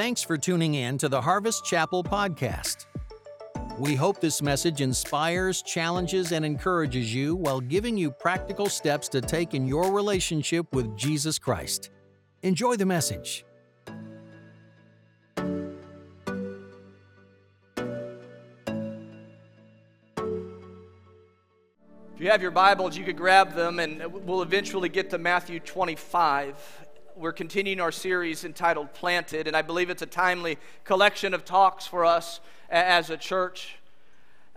Thanks for tuning in to the Harvest Chapel podcast. We hope this message inspires, challenges, and encourages you while giving you practical steps to take in your relationship with Jesus Christ. Enjoy the message. If you have your Bibles, you could grab them, and we'll eventually get to Matthew 25. We're continuing our series entitled Planted, and I believe it's a timely collection of talks for us as a church.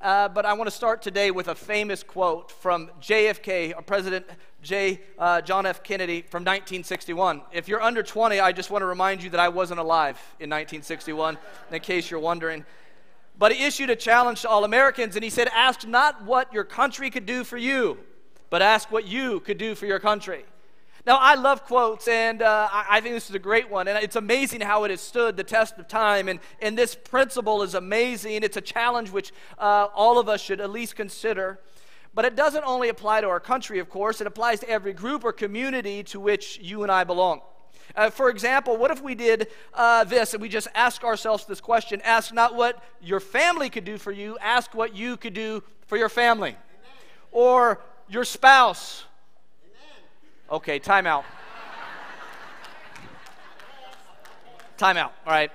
Uh, but I want to start today with a famous quote from JFK, President J. Uh, John F. Kennedy from 1961. If you're under 20, I just want to remind you that I wasn't alive in 1961, in case you're wondering. But he issued a challenge to all Americans, and he said, Ask not what your country could do for you, but ask what you could do for your country. Now, I love quotes, and uh, I think this is a great one. And it's amazing how it has stood the test of time. And, and this principle is amazing. It's a challenge which uh, all of us should at least consider. But it doesn't only apply to our country, of course, it applies to every group or community to which you and I belong. Uh, for example, what if we did uh, this and we just ask ourselves this question ask not what your family could do for you, ask what you could do for your family. Or your spouse. Okay, timeout. timeout. all right.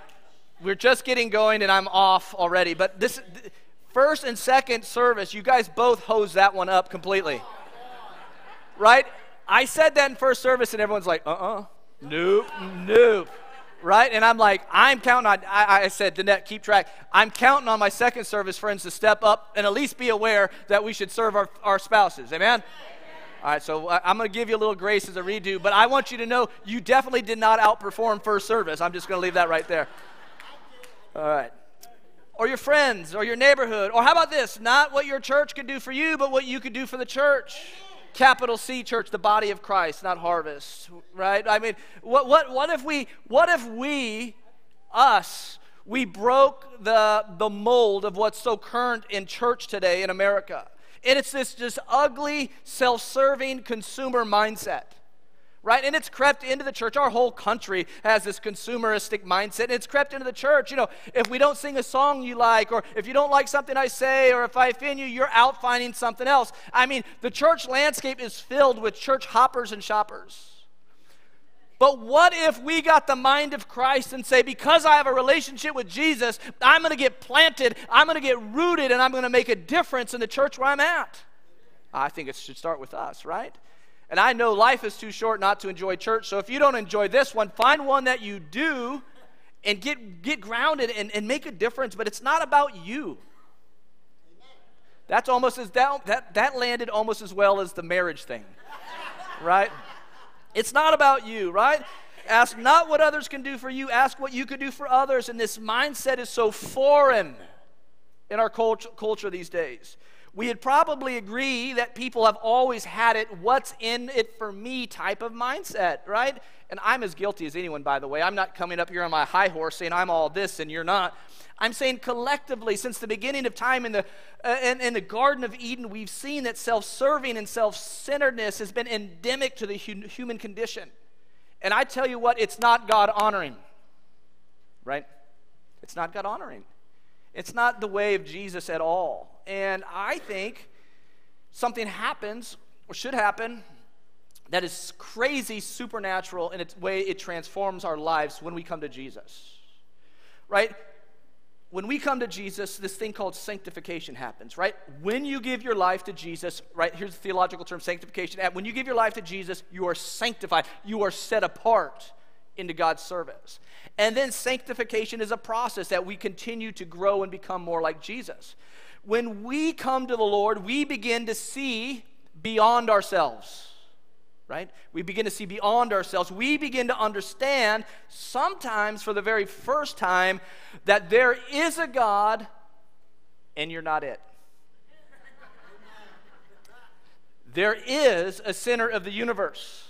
We're just getting going and I'm off already, but this first and second service, you guys both hose that one up completely. Right? I said that in first service and everyone's like, uh uh-uh. uh Nope, nope. Right? And I'm like, I'm counting on, I, I said, Danette, keep track. I'm counting on my second service friends to step up and at least be aware that we should serve our, our spouses. Amen? All right, so uh, I'm going to give you a little grace as a redo, but I want you to know you definitely did not outperform first service. I'm just going to leave that right there. All right. Or your friends, or your neighborhood, or how about this? Not what your church could do for you, but what you could do for the church capital C church, the body of Christ, not harvest, right? I mean, what, what, what if we, what if we, us, we broke the, the mold of what's so current in church today in America? And it's this just ugly, self serving consumer mindset right? And it's crept into the church. Our whole country has this consumeristic mindset, and it's crept into the church. You know, if we don't sing a song you like, or if you don't like something I say, or if I offend you, you're out finding something else. I mean, the church landscape is filled with church hoppers and shoppers. But what if we got the mind of Christ and say, because I have a relationship with Jesus, I'm going to get planted, I'm going to get rooted, and I'm going to make a difference in the church where I'm at? I think it should start with us, right? And I know life is too short not to enjoy church. So if you don't enjoy this one, find one that you do and get, get grounded and, and make a difference. But it's not about you. That's almost as that, that, that landed almost as well as the marriage thing, right? It's not about you, right? Ask not what others can do for you, ask what you could do for others. And this mindset is so foreign in our culture, culture these days we would probably agree that people have always had it, what's in it for me type of mindset, right? And I'm as guilty as anyone, by the way. I'm not coming up here on my high horse saying I'm all this and you're not. I'm saying collectively, since the beginning of time in the, uh, in, in, the Garden of Eden, we've seen that self serving and self centeredness has been endemic to the hu- human condition. And I tell you what, it's not God honoring, right? It's not God honoring. It's not the way of Jesus at all. And I think something happens, or should happen, that is crazy supernatural in its way it transforms our lives when we come to Jesus. Right? When we come to Jesus, this thing called sanctification happens, right? When you give your life to Jesus, right? Here's the theological term sanctification. When you give your life to Jesus, you are sanctified. You are set apart into God's service. And then sanctification is a process that we continue to grow and become more like Jesus when we come to the Lord, we begin to see beyond ourselves, right? We begin to see beyond ourselves. We begin to understand, sometimes for the very first time, that there is a God and you're not it. There is a center of the universe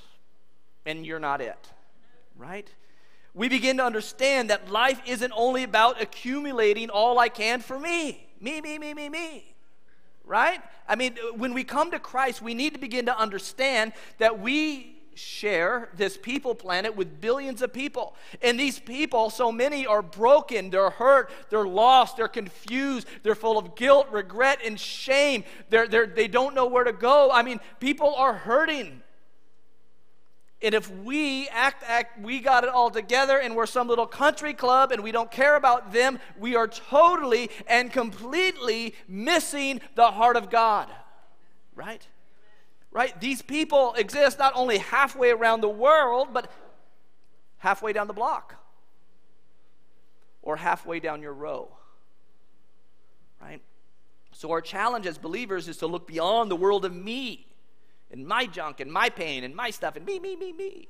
and you're not it, right? We begin to understand that life isn't only about accumulating all I can for me me, me, me, me, me. Right? I mean, when we come to Christ, we need to begin to understand that we share this people planet with billions of people. And these people, so many are broken, they're hurt, they're lost, they're confused, they're full of guilt, regret, and shame. They're, they're, they don't know where to go. I mean, people are hurting. And if we act, act, we got it all together and we're some little country club and we don't care about them, we are totally and completely missing the heart of God. Right? Right? These people exist not only halfway around the world, but halfway down the block or halfway down your row. Right? So, our challenge as believers is to look beyond the world of me and my junk and my pain and my stuff and me, me, me, me.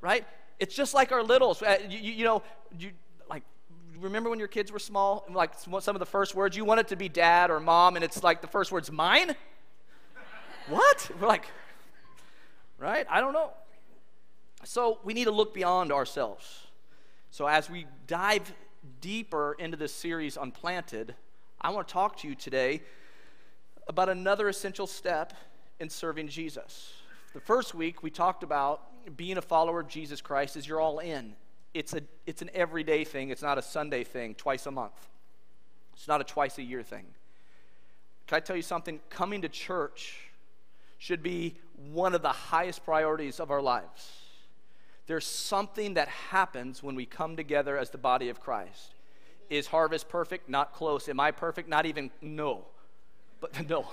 Right? It's just like our littles. Uh, you, you, know, you like remember when your kids were small? Like some of the first words, you wanted to be dad or mom, and it's like the first word's mine. what? We're like, right? I don't know. So we need to look beyond ourselves. So as we dive deeper into this series on planted, I want to talk to you today about another essential step in serving Jesus. The first week we talked about being a follower of Jesus Christ is you're all in. It's, a, it's an everyday thing, it's not a Sunday thing, twice a month. It's not a twice a year thing. Can I tell you something? Coming to church should be one of the highest priorities of our lives. There's something that happens when we come together as the body of Christ. Is harvest perfect? Not close. Am I perfect? Not even, no. But no.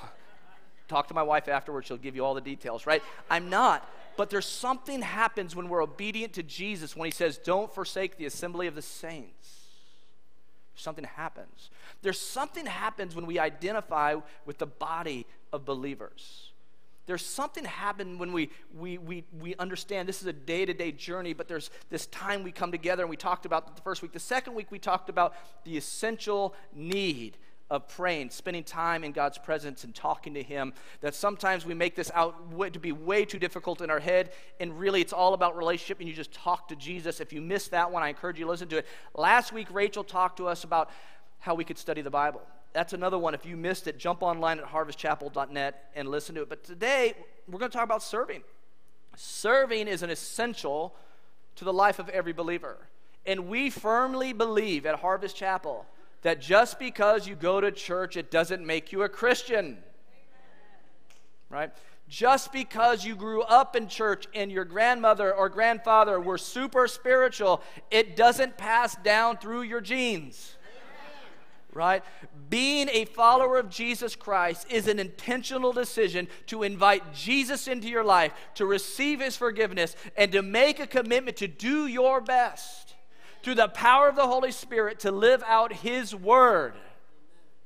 Talk to my wife afterwards, she'll give you all the details, right? I'm not. But there's something happens when we're obedient to Jesus when he says, Don't forsake the assembly of the saints. Something happens. There's something happens when we identify with the body of believers. There's something happen when we, we, we, we understand this is a day to day journey, but there's this time we come together and we talked about the first week. The second week, we talked about the essential need of praying, spending time in God's presence and talking to Him, that sometimes we make this out to be way too difficult in our head, and really it's all about relationship, and you just talk to Jesus. If you missed that one, I encourage you to listen to it. Last week, Rachel talked to us about how we could study the Bible. That's another one. If you missed it, jump online at harvestchapel.net and listen to it. But today, we're going to talk about serving. Serving is an essential to the life of every believer. And we firmly believe at Harvest Chapel that just because you go to church, it doesn't make you a Christian. Right? Just because you grew up in church and your grandmother or grandfather were super spiritual, it doesn't pass down through your genes. Right? Being a follower of Jesus Christ is an intentional decision to invite Jesus into your life, to receive his forgiveness, and to make a commitment to do your best through the power of the Holy Spirit to live out His word.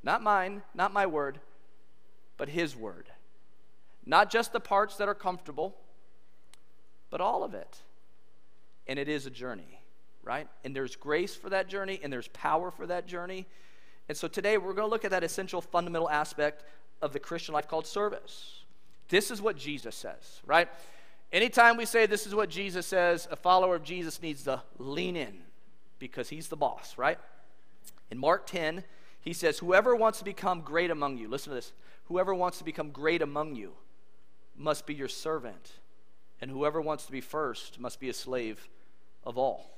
Not mine, not my word, but His word. Not just the parts that are comfortable, but all of it. And it is a journey, right? And there's grace for that journey, and there's power for that journey. And so today we're going to look at that essential fundamental aspect of the Christian life called service. This is what Jesus says, right? Anytime we say this is what Jesus says, a follower of Jesus needs to lean in because he's the boss, right? In Mark 10, he says, Whoever wants to become great among you, listen to this, whoever wants to become great among you must be your servant, and whoever wants to be first must be a slave of all.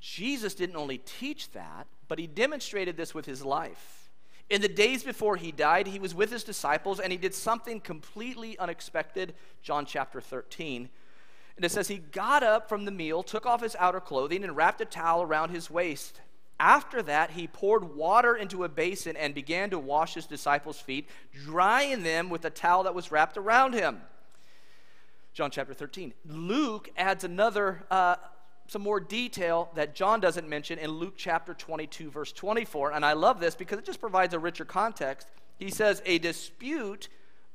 Jesus didn't only teach that, but he demonstrated this with his life. In the days before he died, he was with his disciples and he did something completely unexpected. John chapter 13. And it says, He got up from the meal, took off his outer clothing, and wrapped a towel around his waist. After that, he poured water into a basin and began to wash his disciples' feet, drying them with a towel that was wrapped around him. John chapter 13. Luke adds another, uh, some more detail that John doesn't mention in Luke chapter 22, verse 24. And I love this because it just provides a richer context. He says, A dispute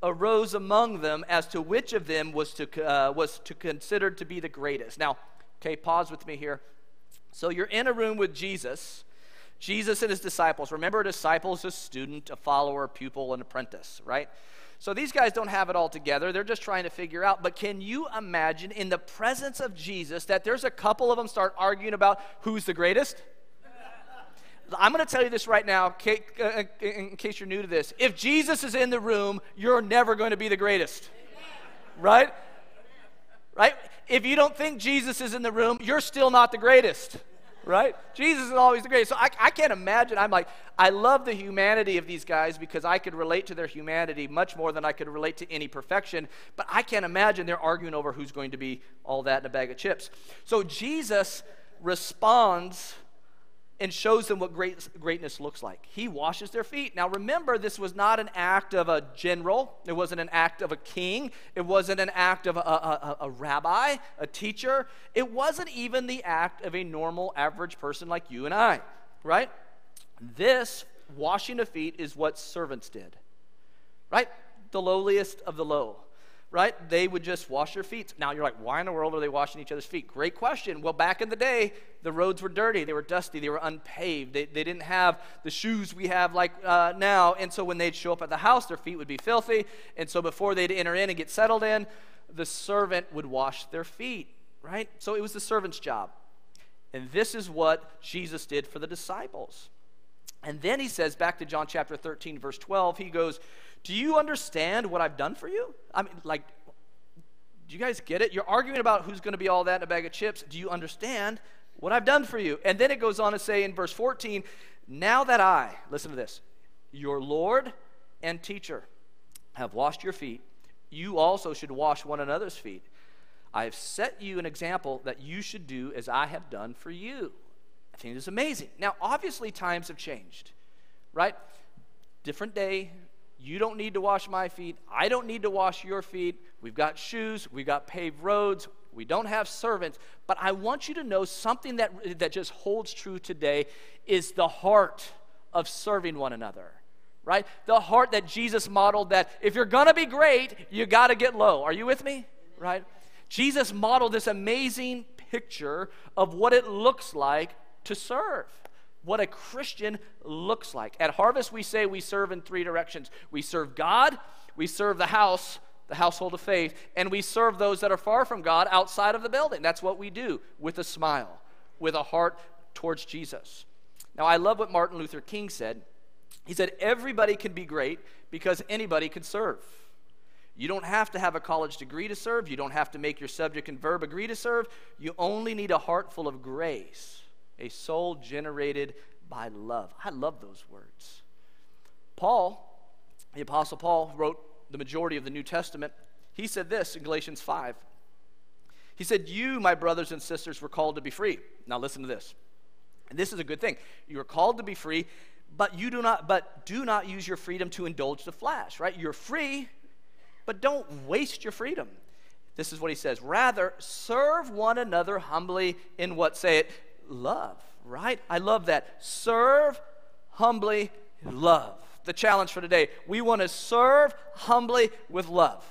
arose among them as to which of them was to, uh, was to considered to be the greatest. Now, okay, pause with me here. So you're in a room with Jesus, Jesus and his disciples. Remember, a disciple is a student, a follower, a pupil, an apprentice, right? So these guys don't have it all together. They're just trying to figure out. But can you imagine in the presence of Jesus that there's a couple of them start arguing about who's the greatest? I'm going to tell you this right now, uh, in case you're new to this. If Jesus is in the room, you're never going to be the greatest. Right? right? If you don't think Jesus is in the room, you're still not the greatest, right? Jesus is always the greatest. So I, I can't imagine. I'm like, I love the humanity of these guys because I could relate to their humanity much more than I could relate to any perfection. But I can't imagine they're arguing over who's going to be all that in a bag of chips. So Jesus responds and shows them what great, greatness looks like. He washes their feet. Now remember, this was not an act of a general, it wasn't an act of a king, it wasn't an act of a, a, a, rabbi, a teacher, it wasn't even the act of a normal, average person like you and I, right? This washing of feet is what servants did, right? The lowliest of the low right? They would just wash their feet. Now you're like, why in the world are they washing each other's feet? Great question. Well, back in the day, the roads were dirty, they were dusty, they were unpaved, they, they didn't have the shoes we have like uh, now. And so when they'd show up at the house, their feet would be filthy. And so before they'd enter in and get settled in, the servant would wash their feet, right? So it was the servant's job. And this is what Jesus did for the disciples. And then he says, back to John chapter 13, verse 12, he goes, Do you understand what I've done for you? I mean, like, do you guys get it? You're arguing about who's going to be all that in a bag of chips. Do you understand what I've done for you? And then it goes on to say in verse 14, Now that I, listen to this, your Lord and teacher have washed your feet, you also should wash one another's feet. I have set you an example that you should do as I have done for you. I think it's amazing. Now, obviously, times have changed, right? Different day. You don't need to wash my feet. I don't need to wash your feet. We've got shoes. We've got paved roads. We don't have servants. But I want you to know something that, that just holds true today is the heart of serving one another right? The heart that Jesus modeled that if you're gonna be great, you gotta get low. Are you with me? Right? Jesus modeled this amazing picture of what it looks like to serve. What a Christian looks like. At Harvest, we say we serve in three directions we serve God, we serve the house, the household of faith, and we serve those that are far from God outside of the building. That's what we do with a smile, with a heart towards Jesus. Now, I love what Martin Luther King said. He said, Everybody can be great because anybody can serve. You don't have to have a college degree to serve. You don't have to make your subject and verb agree to serve. You only need a heart full of grace a soul generated by love. I love those words. Paul, the Apostle Paul, wrote the majority of the New Testament. He said this in Galatians 5. He said, You, my brothers and sisters, were called to be free. Now listen to this. And this is a good thing. You are called to be free, but you do not but do not use your freedom to indulge the flesh, right? You're free, but don't waste your freedom. This is what he says. Rather, serve one another humbly in what say it love, right? I love that. Serve humbly, love. The challenge for today. We want to serve humbly with love.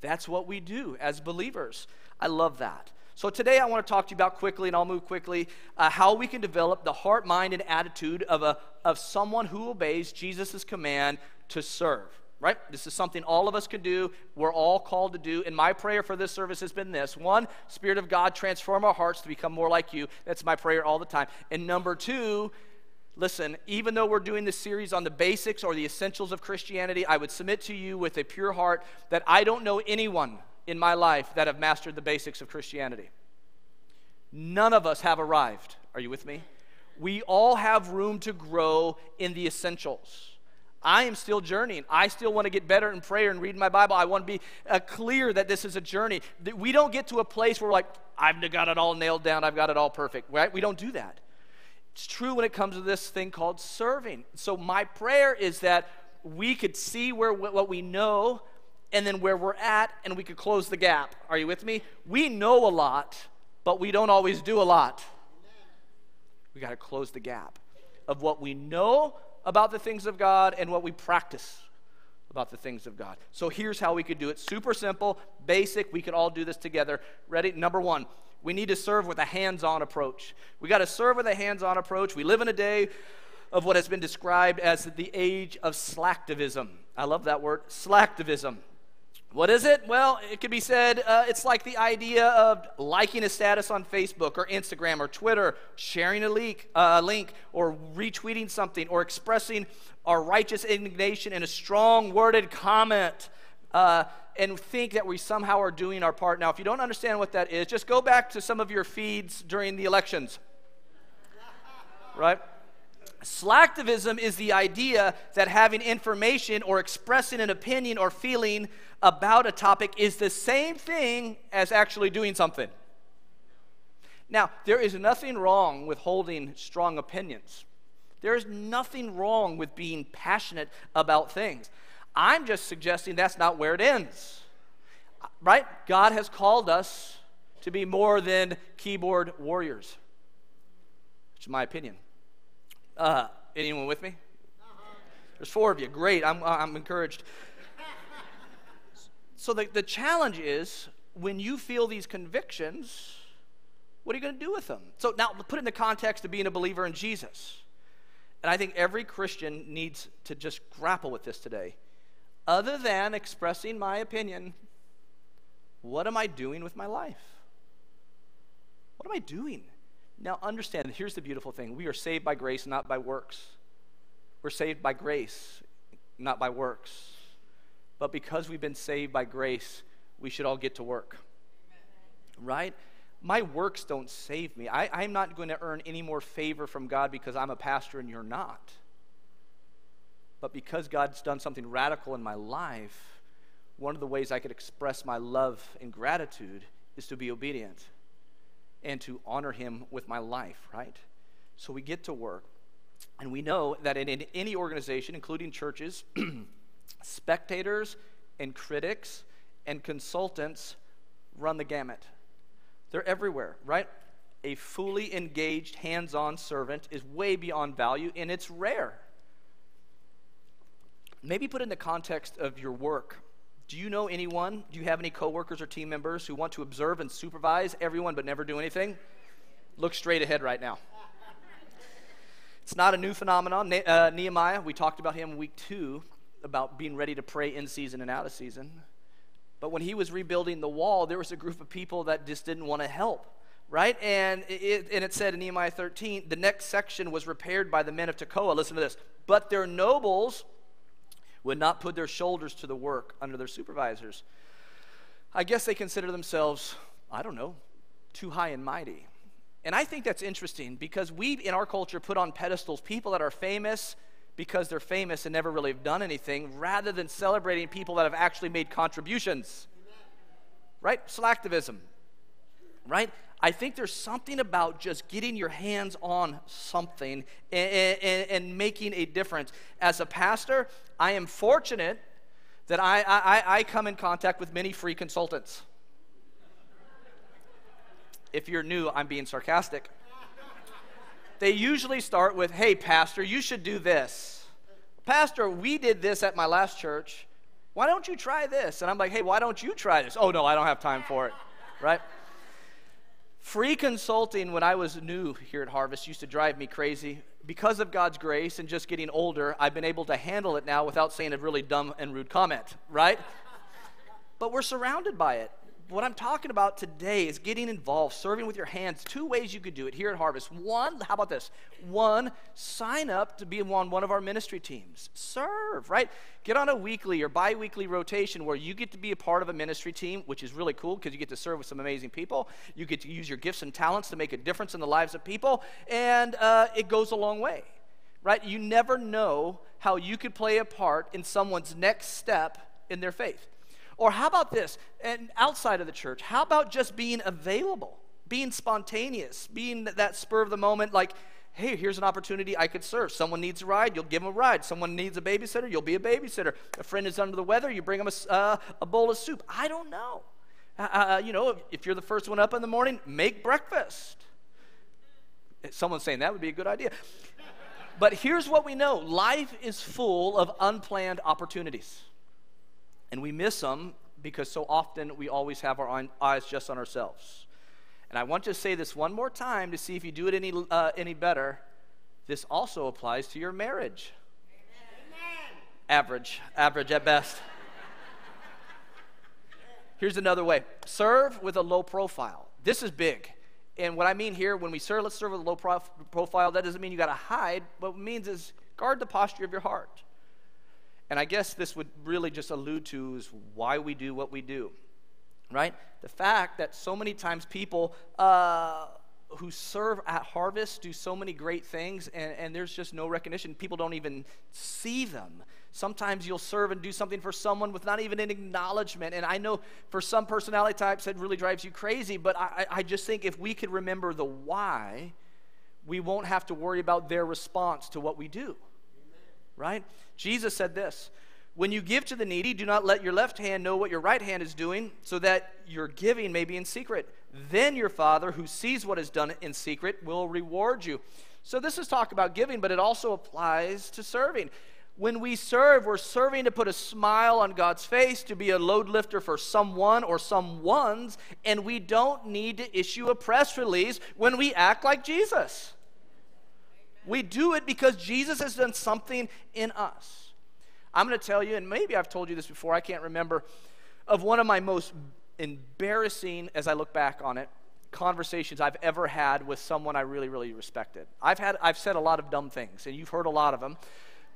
That's what we do as believers. I love that. So today I want to talk to you about quickly, and I'll move quickly, uh, how we can develop the heart, mind, and attitude of, a, of someone who obeys Jesus' command to serve right? This is something all of us can do. We're all called to do. And my prayer for this service has been this one, Spirit of God, transform our hearts to become more like you. That's my prayer all the time. And number two, listen, even though we're doing this series on the basics or the essentials of Christianity, I would submit to you with a pure heart that I don't know anyone in my life that have mastered the basics of Christianity. None of us have arrived. Are you with me? We all have room to grow in the essentials. I am still journeying. I still want to get better in prayer and reading my Bible. I want to be uh, clear that this is a journey. We don't get to a place where, like, I've got it all nailed down, I've got it all perfect, right? We don't do that. It's true when it comes to this thing called serving. So, my prayer is that we could see where what we know and then where we're at, and we could close the gap. Are you with me? We know a lot, but we don't always do a lot. We got to close the gap of what we know about the things of God and what we practice about the things of God. So here's how we could do it super simple, basic. We could all do this together. Ready? Number one, we need to serve with a hands on approach. We got to serve with a hands on approach. We live in a day of what has been described as the age of slacktivism. I love that word, slacktivism. What is it? Well, it could be said uh, it's like the idea of liking a status on Facebook or Instagram or Twitter, sharing a link, uh, link or retweeting something, or expressing our righteous indignation in a strong worded comment. Uh, and think that we somehow are doing our part. Now, if you don't understand what that is, just go back to some of your feeds during the elections. Right? Slacktivism is the idea that having information or expressing an opinion or feeling about a topic is the same thing as actually doing something. Now, there is nothing wrong with holding strong opinions. There is nothing wrong with being passionate about things. I'm just suggesting that's not where it ends. Right? God has called us to be more than keyboard warriors, which is my opinion. Uh, anyone with me? There's four of you. Great. I'm, I'm encouraged. So the, the challenge is when you feel these convictions, what are you going to do with them? So now put in the context of being a believer in Jesus. And I think every Christian needs to just grapple with this today. Other than expressing my opinion, what am I doing with my life? What am I doing? Now, understand, here's the beautiful thing we are saved by grace, not by works. We're saved by grace, not by works. But because we've been saved by grace, we should all get to work. Right? My works don't save me. I, am not going to earn any more favor from God because I'm a pastor and you're not. But because God's done something radical in my life, one of the ways I could express my love and gratitude is to be obedient and to honor him with my life, right? So we get to work. And we know that in, in any organization, including churches, spectators and critics and consultants run the gamut. They're everywhere, right? A fully engaged, hands on servant is way beyond value, and it's rare. Maybe put in the context of your work do you know anyone? Do you have any coworkers or team members who want to observe and supervise everyone but never do anything? Look straight ahead right now. It's not a new phenomenon. Ne- uh, Nehemiah, we talked about him week two about being ready to pray in season and out of season. But when he was rebuilding the wall, there was a group of people that just didn't want to help, right? And it, and it said in Nehemiah 13, the next section was repaired by the men of Tekoa. Listen to this. But their nobles would not put their shoulders to the work under their supervisors. I guess they consider themselves, I don't know, too high and mighty. And I think that's interesting because we in our culture put on pedestals people that are famous because they're famous and never really have done anything rather than celebrating people that have actually made contributions. Right? Slacktivism. Right? I think there's something about just getting your hands on something and, and, and making a difference. As a pastor, I am fortunate that I, I, I come in contact with many free consultants. If you're new, I'm being sarcastic. They usually start with, hey, Pastor, you should do this. Pastor, we did this at my last church. Why don't you try this? And I'm like, hey, why don't you try this? Oh, no, I don't have time for it, right? Free consulting when I was new here at Harvest used to drive me crazy. Because of God's grace and just getting older, I've been able to handle it now without saying a really dumb and rude comment, right? but we're surrounded by it what I'm talking about today is getting involved, serving with your hands. Two ways you could do it here at Harvest. One, how about this? One, sign up to be on one of our ministry teams. Serve, right? Get on a weekly or bi weekly rotation where you get to be a part of a ministry team, which is really cool because you get to serve with some amazing people. You get to use your gifts and talents to make a difference in the lives of people, and uh, it goes a long way, right? You never know how you could play a part in someone's next step in their faith. Or how about this? And outside of the church, how about just being available, being spontaneous, being that spur of the moment, like, hey, here's an opportunity I could serve. Someone needs a ride, you'll give them a ride. Someone needs a babysitter, you'll be a babysitter. A friend is under the weather, you bring them a, uh, a bowl of soup. I don't know. Uh, uh, uh you know, if you're the first one up in the morning, make breakfast. Someone's saying that would be a good idea. But here's what we know life is full of unplanned opportunities. And we miss them because so often we always have our eyes just on ourselves. And I want to say this one more time to see if you do it any, uh, any better. This also applies to your marriage. Amen. Average, average at best. Here's another way serve with a low profile. This is big. And what I mean here, when we serve, let's serve with a low prof- profile. That doesn't mean you got to hide. What it means is guard the posture of your heart. And I guess this would really just allude to is why we do what we do, right? The fact that so many times people uh, who serve at Harvest do so many great things, and, and there's just no recognition. People don't even see them. Sometimes you'll serve and do something for someone with not even an acknowledgement. And I know for some personality types that really drives you crazy, but I, I just think if we could remember the why, we won't have to worry about their response to what we do. Right? Jesus said this When you give to the needy, do not let your left hand know what your right hand is doing, so that your giving may be in secret. Then your Father, who sees what is done in secret, will reward you. So, this is talk about giving, but it also applies to serving. When we serve, we're serving to put a smile on God's face, to be a load lifter for someone or someone's, and we don't need to issue a press release when we act like Jesus. We do it because Jesus has done something in us. I'm going to tell you, and maybe I've told you this before, I can't remember, of one of my most embarrassing, as I look back on it, conversations I've ever had with someone I really, really respected. I've, had, I've said a lot of dumb things, and you've heard a lot of them.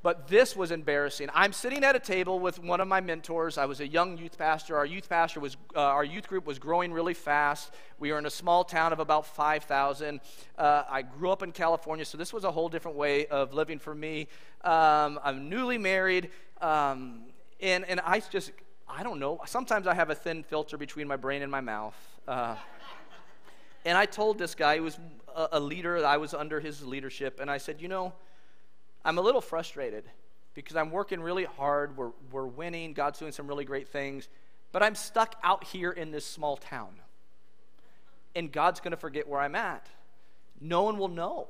But this was embarrassing. I'm sitting at a table with one of my mentors. I was a young youth pastor. Our youth pastor was, uh, our youth group was growing really fast. We were in a small town of about 5,000. Uh, I grew up in California, so this was a whole different way of living for me. Um, I'm newly married, um, and, and I just, I don't know. Sometimes I have a thin filter between my brain and my mouth. Uh, and I told this guy, who was a, a leader, I was under his leadership, and I said, you know, I'm a little frustrated because I'm working really hard. We're, we're winning. God's doing some really great things. But I'm stuck out here in this small town. And God's going to forget where I'm at. No one will know.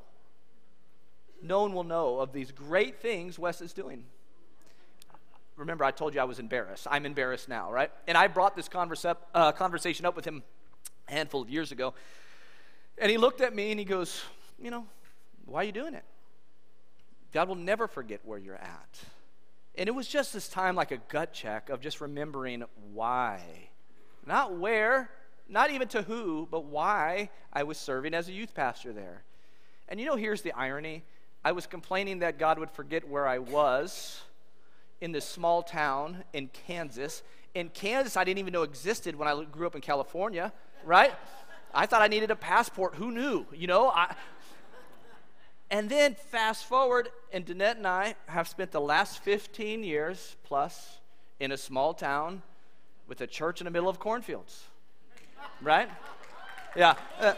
No one will know of these great things Wes is doing. Remember, I told you I was embarrassed. I'm embarrassed now, right? And I brought this converse, uh, conversation up with him a handful of years ago. And he looked at me and he goes, You know, why are you doing it? God will never forget where you're at. And it was just this time like a gut check of just remembering why. Not where, not even to who, but why I was serving as a youth pastor there. And you know, here's the irony I was complaining that God would forget where I was in this small town in Kansas. In Kansas, I didn't even know existed when I grew up in California, right? I thought I needed a passport. Who knew? You know, I, and then fast forward, and Danette and I have spent the last 15 years plus in a small town with a church in the middle of cornfields. Right? Yeah. Uh,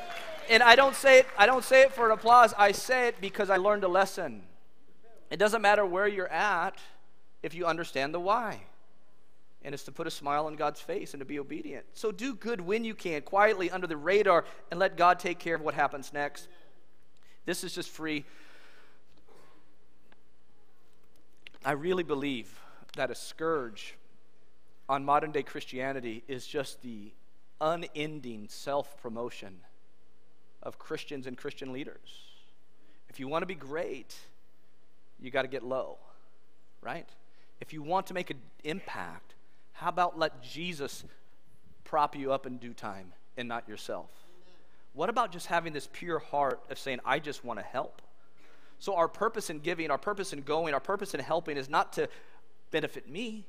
and I don't say it I don't say it for an applause. I say it because I learned a lesson. It doesn't matter where you're at if you understand the why. And it's to put a smile on God's face and to be obedient. So do good when you can, quietly under the radar, and let God take care of what happens next. This is just free. I really believe that a scourge on modern day Christianity is just the unending self promotion of Christians and Christian leaders. If you want to be great, you got to get low, right? If you want to make an impact, how about let Jesus prop you up in due time and not yourself? What about just having this pure heart of saying, I just want to help? So, our purpose in giving, our purpose in going, our purpose in helping is not to benefit me,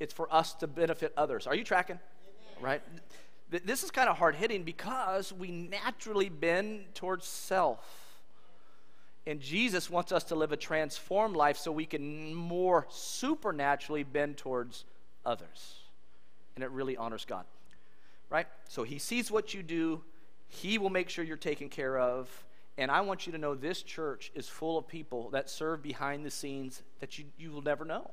it's for us to benefit others. Are you tracking? Amen. Right? This is kind of hard hitting because we naturally bend towards self. And Jesus wants us to live a transformed life so we can more supernaturally bend towards others. And it really honors God. Right? So he sees what you do, he will make sure you're taken care of. And I want you to know this church is full of people that serve behind the scenes that you, you will never know.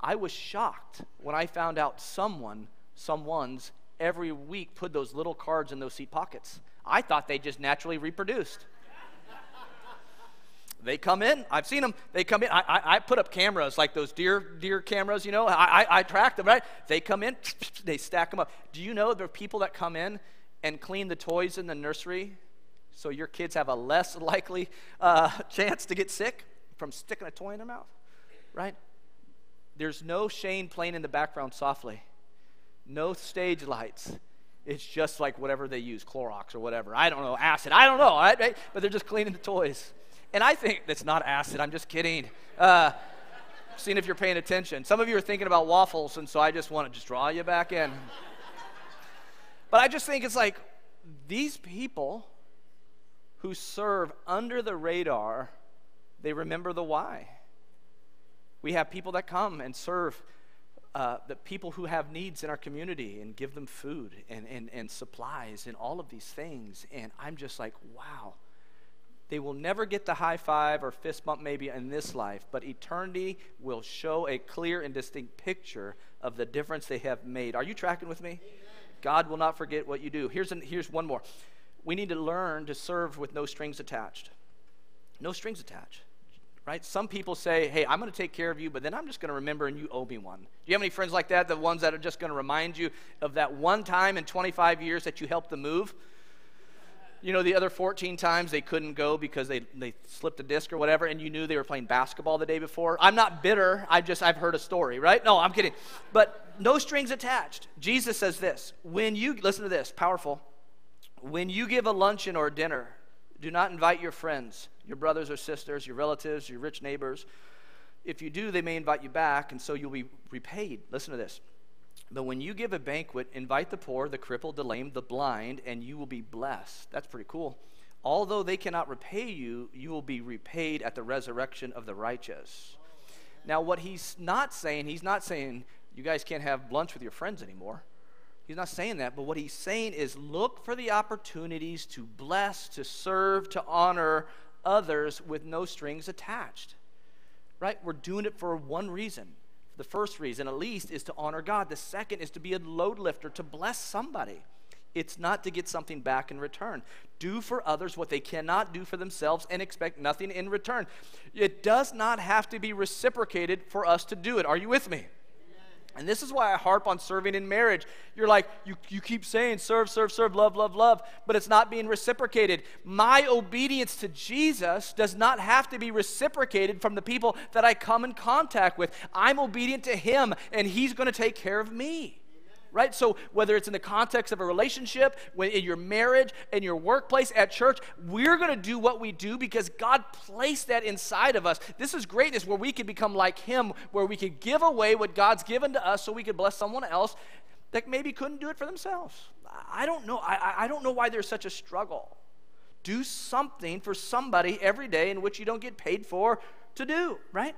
I was shocked when I found out someone, someone's, every week put those little cards in those seat pockets. I thought they just naturally reproduced. they come in. I've seen them. They come in. I, I, I, put up cameras like those deer deer cameras. You know, I, I, I track them. Right? They come in. They stack them up. Do you know there are people that come in and clean the toys in the nursery so your kids have a less likely uh, chance to get sick from sticking a toy in their mouth, right? There's no Shane playing in the background softly, no stage lights. It's just like whatever they use, Clorox or whatever. I don't know, acid. I don't know, right? But they're just cleaning the toys. And I think that's not acid. I'm just kidding. Uh, Seeing if you're paying attention. Some of you are thinking about waffles, and so I just want to just draw you back in. But I just think it's like these people who serve under the radar, they remember the why. We have people that come and serve uh, the people who have needs in our community and give them food and, and, and supplies and all of these things. And I'm just like, wow. They will never get the high five or fist bump maybe in this life, but eternity will show a clear and distinct picture of the difference they have made. Are you tracking with me? God will not forget what you do. Here's, an, here's one more. We need to learn to serve with no strings attached. No strings attached right? Some people say, hey, I'm going to take care of you, but then I'm just going to remember and you owe me one. Do you have any friends like that? The ones that are just going to remind you of that one time in 25 years that you helped them move? You know, the other 14 times they couldn't go because they, they slipped a disc or whatever, and you knew they were playing basketball the day before. I'm not bitter. I just, I've heard a story, right? No, I'm kidding. But no strings attached. Jesus says this when you, listen to this, powerful. When you give a luncheon or a dinner, do not invite your friends your brothers or sisters, your relatives, your rich neighbors. If you do, they may invite you back, and so you'll be repaid. Listen to this. But when you give a banquet, invite the poor, the crippled, the lame, the blind, and you will be blessed. That's pretty cool. Although they cannot repay you, you will be repaid at the resurrection of the righteous. Now, what he's not saying, he's not saying you guys can't have lunch with your friends anymore. He's not saying that, but what he's saying is look for the opportunities to bless, to serve, to honor others with no strings attached. Right? We're doing it for one reason. The first reason, at least, is to honor God. The second is to be a load lifter, to bless somebody. It's not to get something back in return. Do for others what they cannot do for themselves and expect nothing in return. It does not have to be reciprocated for us to do it. Are you with me? And this is why I harp on serving in marriage. You're like, you, you keep saying serve, serve, serve, love, love, love, but it's not being reciprocated. My obedience to Jesus does not have to be reciprocated from the people that I come in contact with. I'm obedient to Him, and He's going to take care of me right? So whether it's in the context of a relationship, in your marriage, in your workplace, at church, we're going to do what we do because God placed that inside of us. This is greatness where we can become like Him, where we can give away what God's given to us so we can bless someone else that maybe couldn't do it for themselves. I don't know. I, I don't know why there's such a struggle. Do something for somebody every day in which you don't get paid for to do, right?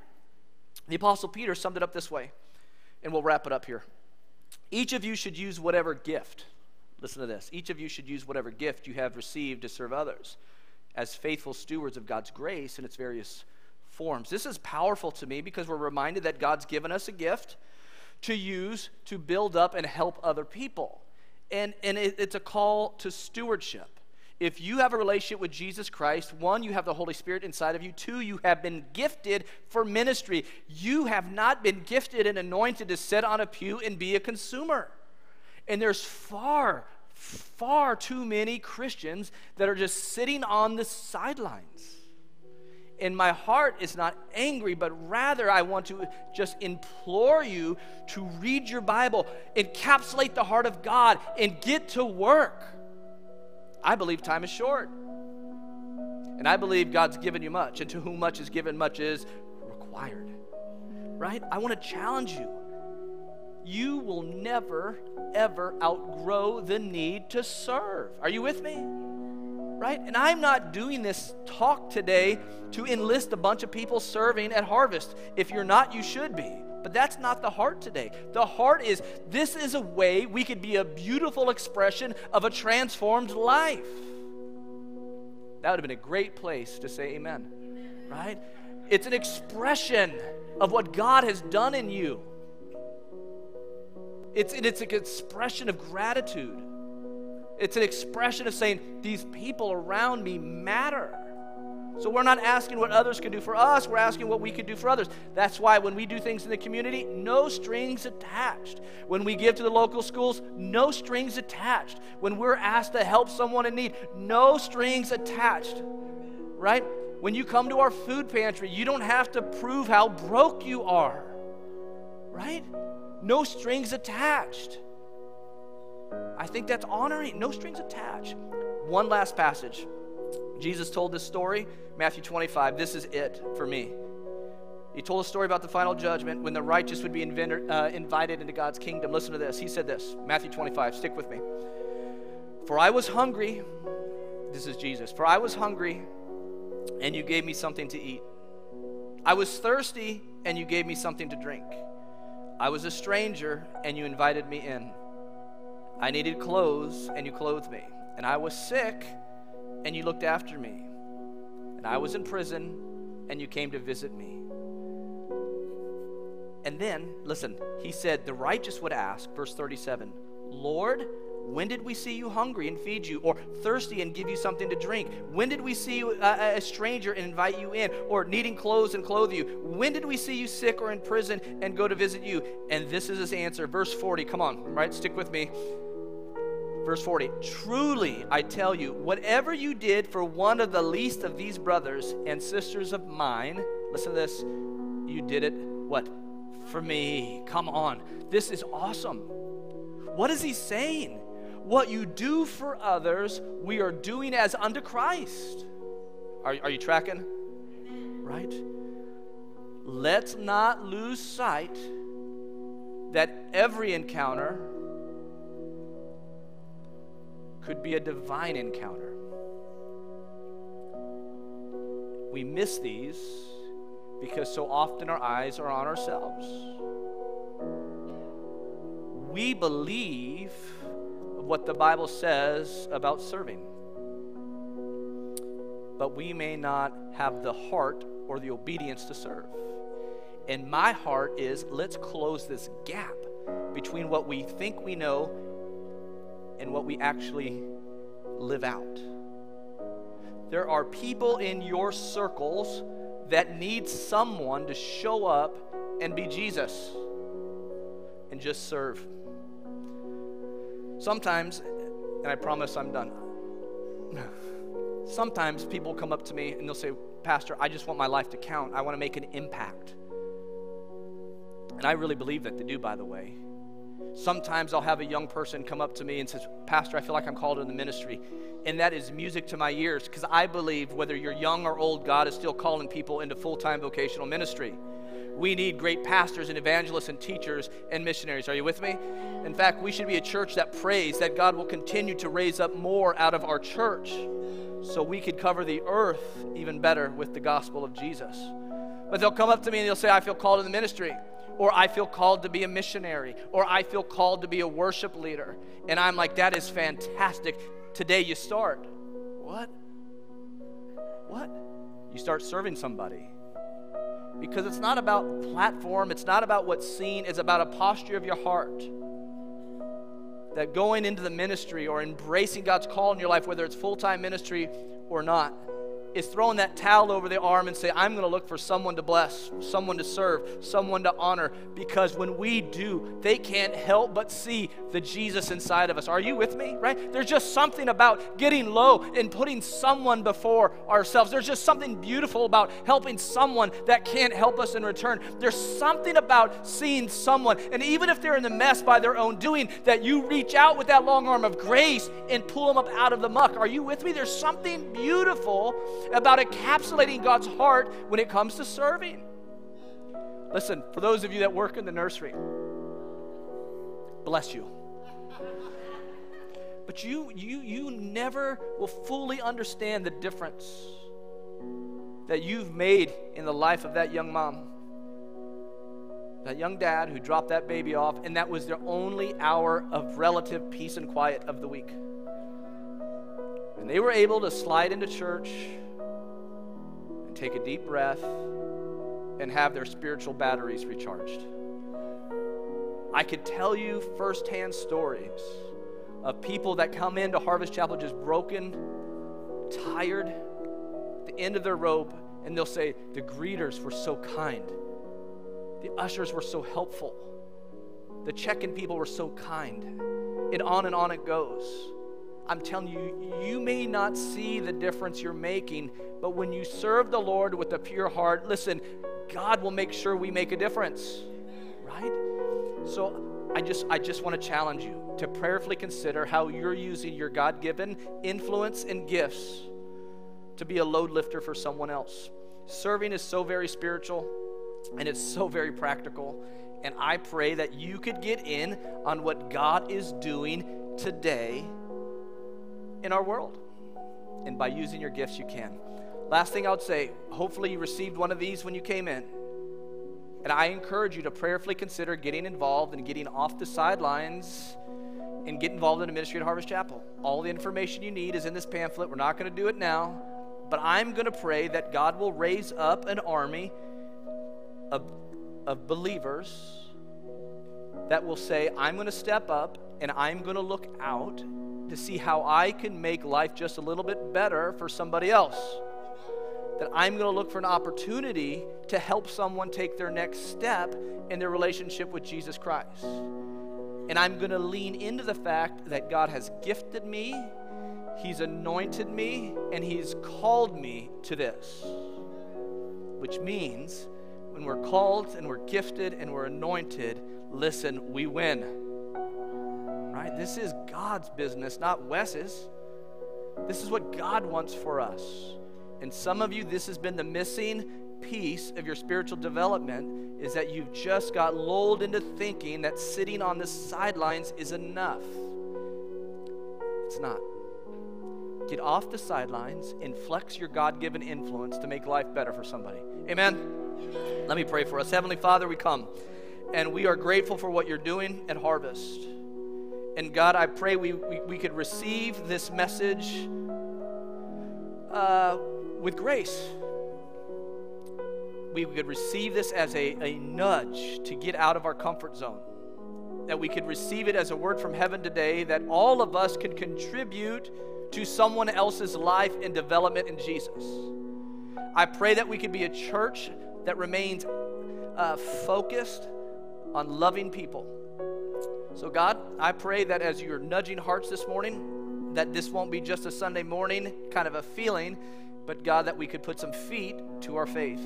The Apostle Peter summed it up this way, and we'll wrap it up here. Each of you should use whatever gift, listen to this, each of you should use whatever gift you have received to serve others as faithful stewards of God's grace in its various forms. This is powerful to me because we're reminded that God's given us a gift to use to build up and help other people. And, and it, it's a call to stewardship. If you have a relationship with Jesus Christ, one, you have the Holy Spirit inside of you. Two, you have been gifted for ministry. You have not been gifted and anointed to sit on a pew and be a consumer. And there's far, far too many Christians that are just sitting on the sidelines. And my heart is not angry, but rather I want to just implore you to read your Bible, encapsulate the heart of God, and get to work. I believe time is short. And I believe God's given you much, and to whom much is given, much is required. Right? I want to challenge you. You will never, ever outgrow the need to serve. Are you with me? Right? And I'm not doing this talk today to enlist a bunch of people serving at Harvest. If you're not, you should be. But that's not the heart today. The heart is this is a way we could be a beautiful expression of a transformed life. That would have been a great place to say amen, right? It's an expression of what God has done in you. It's, it's an expression of gratitude. It's an expression of saying, These people around me matter. So we're not asking what others can do for us, we're asking what we can do for others. That's why when we do things in the community, no strings attached. When we give to the local schools, no strings attached. When we're asked to help someone in need, no strings attached. Right? When you come to our food pantry, you don't have to prove how broke you are. Right? No strings attached. I think that's honoring, no strings attached. One last passage. Jesus told this story, Matthew 25. This is it for me. He told a story about the final judgment when the righteous would be uh, invited into God's kingdom. Listen to this. He said this Matthew 25, stick with me. For I was hungry, this is Jesus, for I was hungry, and you gave me something to eat. I was thirsty, and you gave me something to drink. I was a stranger, and you invited me in. I needed clothes, and you clothed me. And I was sick, and you looked after me. And I was in prison, and you came to visit me. And then, listen, he said, the righteous would ask, verse 37, Lord, when did we see you hungry and feed you, or thirsty and give you something to drink? When did we see you uh, a, a, stranger and invite you in, or needing clothes and clothe you? When did we see you sick or in prison and go to visit you? And this is his answer. Verse 40, come on, right? Stick with me. Verse 40 Truly, I tell you, whatever you did for one of the least of these brothers and sisters of mine, listen to this, you did it, what? For me. Come on. This is awesome. What is he saying? what you do for others, we are doing as unto Christ. Are, are you tracking? Right? Let's not lose sight that every encounter could be a divine encounter. We miss these because so often our eyes are on ourselves. We believe what the Bible says about serving. But we may not have the heart or the obedience to serve. And my heart is let's close this gap between what we think we know and what we actually live out. There are people in your circles that need someone to show up and be Jesus and just serve. Sometimes, and I promise I'm done. Sometimes people come up to me and they'll say, Pastor, I just want my life to count. I want to make an impact. And I really believe that they do, by the way. Sometimes I'll have a young person come up to me and says, Pastor, I feel like I'm called in the ministry. And that is music to my ears because I believe whether you're young or old, God is still calling people into full time vocational ministry. We need great pastors and evangelists and teachers and missionaries. Are you with me? In fact, we should be a church that prays that God will continue to raise up more out of our church so we could cover the earth even better with the gospel of Jesus. But they'll come up to me and they'll say, I feel called in the ministry, or I feel called to be a missionary, or I feel called to be a worship leader. And I'm like, that is fantastic. Today you start. What? What? You start serving somebody because it's not about platform, it's not about what's seen, it's about a posture of your heart. That going into the ministry or embracing God's call in your life, whether it's full time ministry or not, is throwing that towel over the arm and say, I'm going to look for someone to bless, someone to serve, someone to honor. Because when we do, they can't help but see the Jesus inside of us. Are you with me? Right? There's just something about getting low and putting someone before ourselves. There's just something beautiful about helping someone that can't help us in return. There's something about seeing someone, and even if they're in the mess by their own doing, that you reach out with that long arm of grace and pull them up out of the muck. Are you with me? There's something beautiful about encapsulating God's heart when it comes to serving. Listen, for those of you that work in the nursery, bless you. But you, you, you never will fully understand the difference that you've made in the life of that young mom, that young dad who dropped that baby off, and that was their only hour of relative peace and quiet of the week. And they were able to slide into church take a deep breath, and have their spiritual batteries recharged. I could tell you firsthand stories of people that come into Harvest Chapel just broken, tired, at the end of their rope, and they'll say, The greeters were so kind, the ushers were so helpful, the check in people were so kind, and on and on it goes. I'm telling you, you may not see the difference you're making, but when you serve the Lord with a pure heart, listen, God will make sure we make a difference. Right? So I just I just want to challenge you to prayerfully consider how you're using your God-given influence and gifts to be a load lifter for someone else. Serving is so very spiritual. And it's so very practical. And I pray that you could get in on what God is doing today in our world. And by using your gifts, you can. Last thing I would say hopefully, you received one of these when you came in. And I encourage you to prayerfully consider getting involved and getting off the sidelines and get involved in the ministry at Harvest Chapel. All the information you need is in this pamphlet. We're not going to do it now, but I'm going to pray that God will raise up an army of, of believers that will say, I'm going to step up and I'm going to look out to see how I can make life just a little bit better for somebody else. That I'm going to look for an opportunity to help someone take their next step in their relationship with Jesus Christ. And I'm going to lean into the fact that God has gifted me, He's anointed me, and He's called me to this. Which means when we're called and we're gifted and we're anointed, listen, we win. Right? This is God's business, not Wes's. This is what God wants for us. And some of you, this has been the missing piece of your spiritual development is that you've just got lulled into thinking that sitting on the sidelines is enough. It's not. Get off the sidelines and flex your God given influence to make life better for somebody. Amen. Let me pray for us. Heavenly Father, we come and we are grateful for what you're doing at Harvest. And God, I pray we, we, we could receive this message uh, with grace we could receive this as a, a nudge to get out of our comfort zone. That we could receive it as a word from heaven today, that all of us can contribute to someone else's life and development in Jesus. I pray that we could be a church that remains uh, focused on loving people. So, God, I pray that as you're nudging hearts this morning, that this won't be just a Sunday morning kind of a feeling, but God, that we could put some feet to our faith.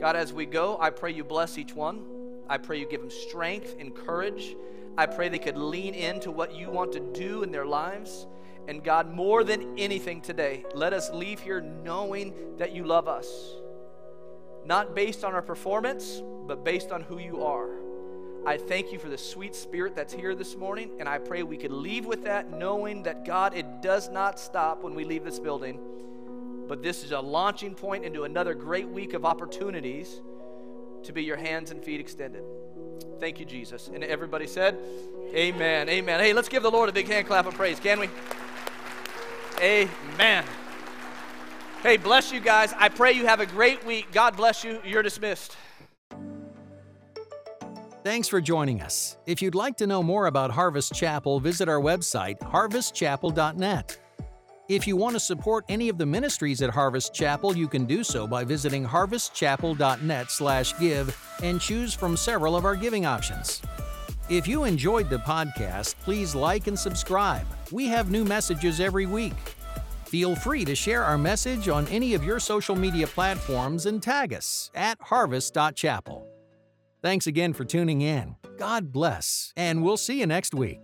God, as we go, I pray you bless each one. I pray you give them strength and courage. I pray they could lean into what you want to do in their lives. And God, more than anything today, let us leave here knowing that you love us. Not based on our performance, but based on who you are. I thank you for the sweet spirit that's here this morning, and I pray we could leave with that knowing that God, it does not stop when we leave this building but this is a launching point into another great week of opportunities to be your hands and feet extended. Thank you, Jesus. And everybody said, Amen. Amen. Hey, let's give the Lord a big hand clap of praise, can we? Amen. Hey, bless you guys. I pray you have a great week. God bless you. You're dismissed. Thanks for joining us. If you'd like to know more about Harvest Chapel, visit our website, harvestchapel.net. If you want to support any of the ministries at Harvest Chapel, you can do so by visiting harvestchapel.net/give and choose from several of our giving options. If you enjoyed the podcast, please like and subscribe. We have new messages every week. Feel free to share our message on any of your social media platforms and tag us at harvest.chapel. Thanks again for tuning in. God bless, and we'll see you next week.